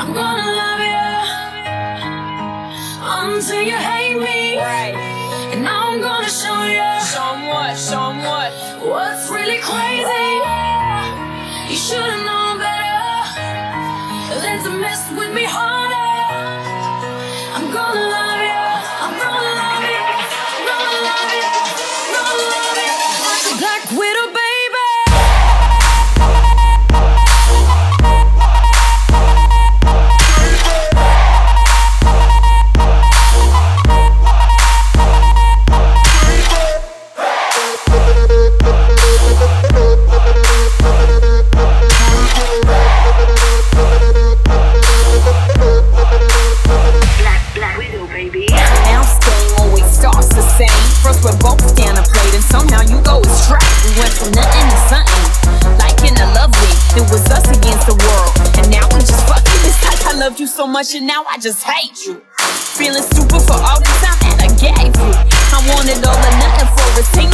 I'm gonna love you until you hate me. Right. And now I'm gonna show you Show 'em what, show 'em what. what's really crazy. You should've known better than to mess with me harder. I'm gonna love starts. First we're both a plate, and somehow you go astray. We went from nothing to something. Like in a lovely, it was us against the world. And now we just fucking. It's like I loved you so much, and now I just hate you. Feeling stupid for all the time that I gave you. I wanted all or nothing for us. Ain't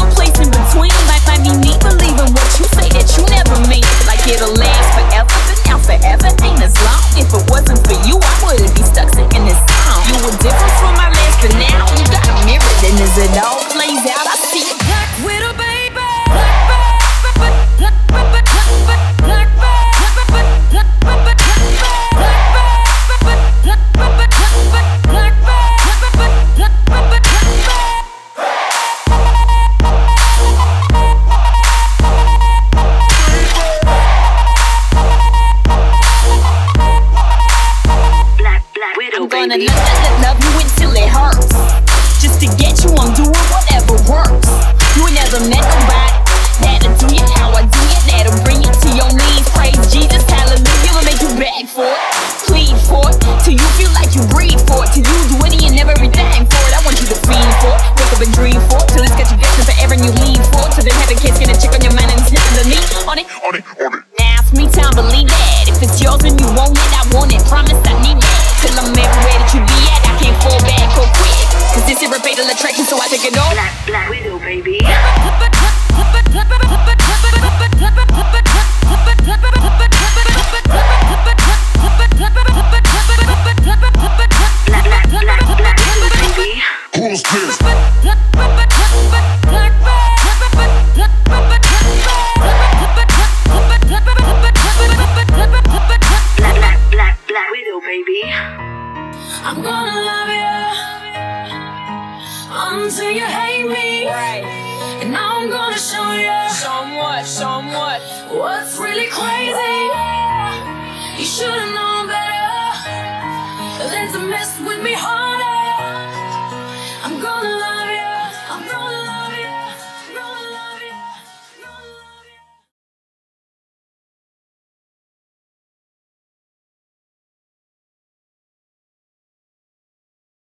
I'm gonna love, love, you until it hurts. Just to get you, I'm it all. Black, black widow, baby. Black, black, black, black widow, baby. Who's this? Black, black, black, black widow, baby. I'm gonna love you until you hate me. Right. And now I'm gonna show you Show 'em what, show 'em what. what's really crazy. You should've known better than to mess with me hard.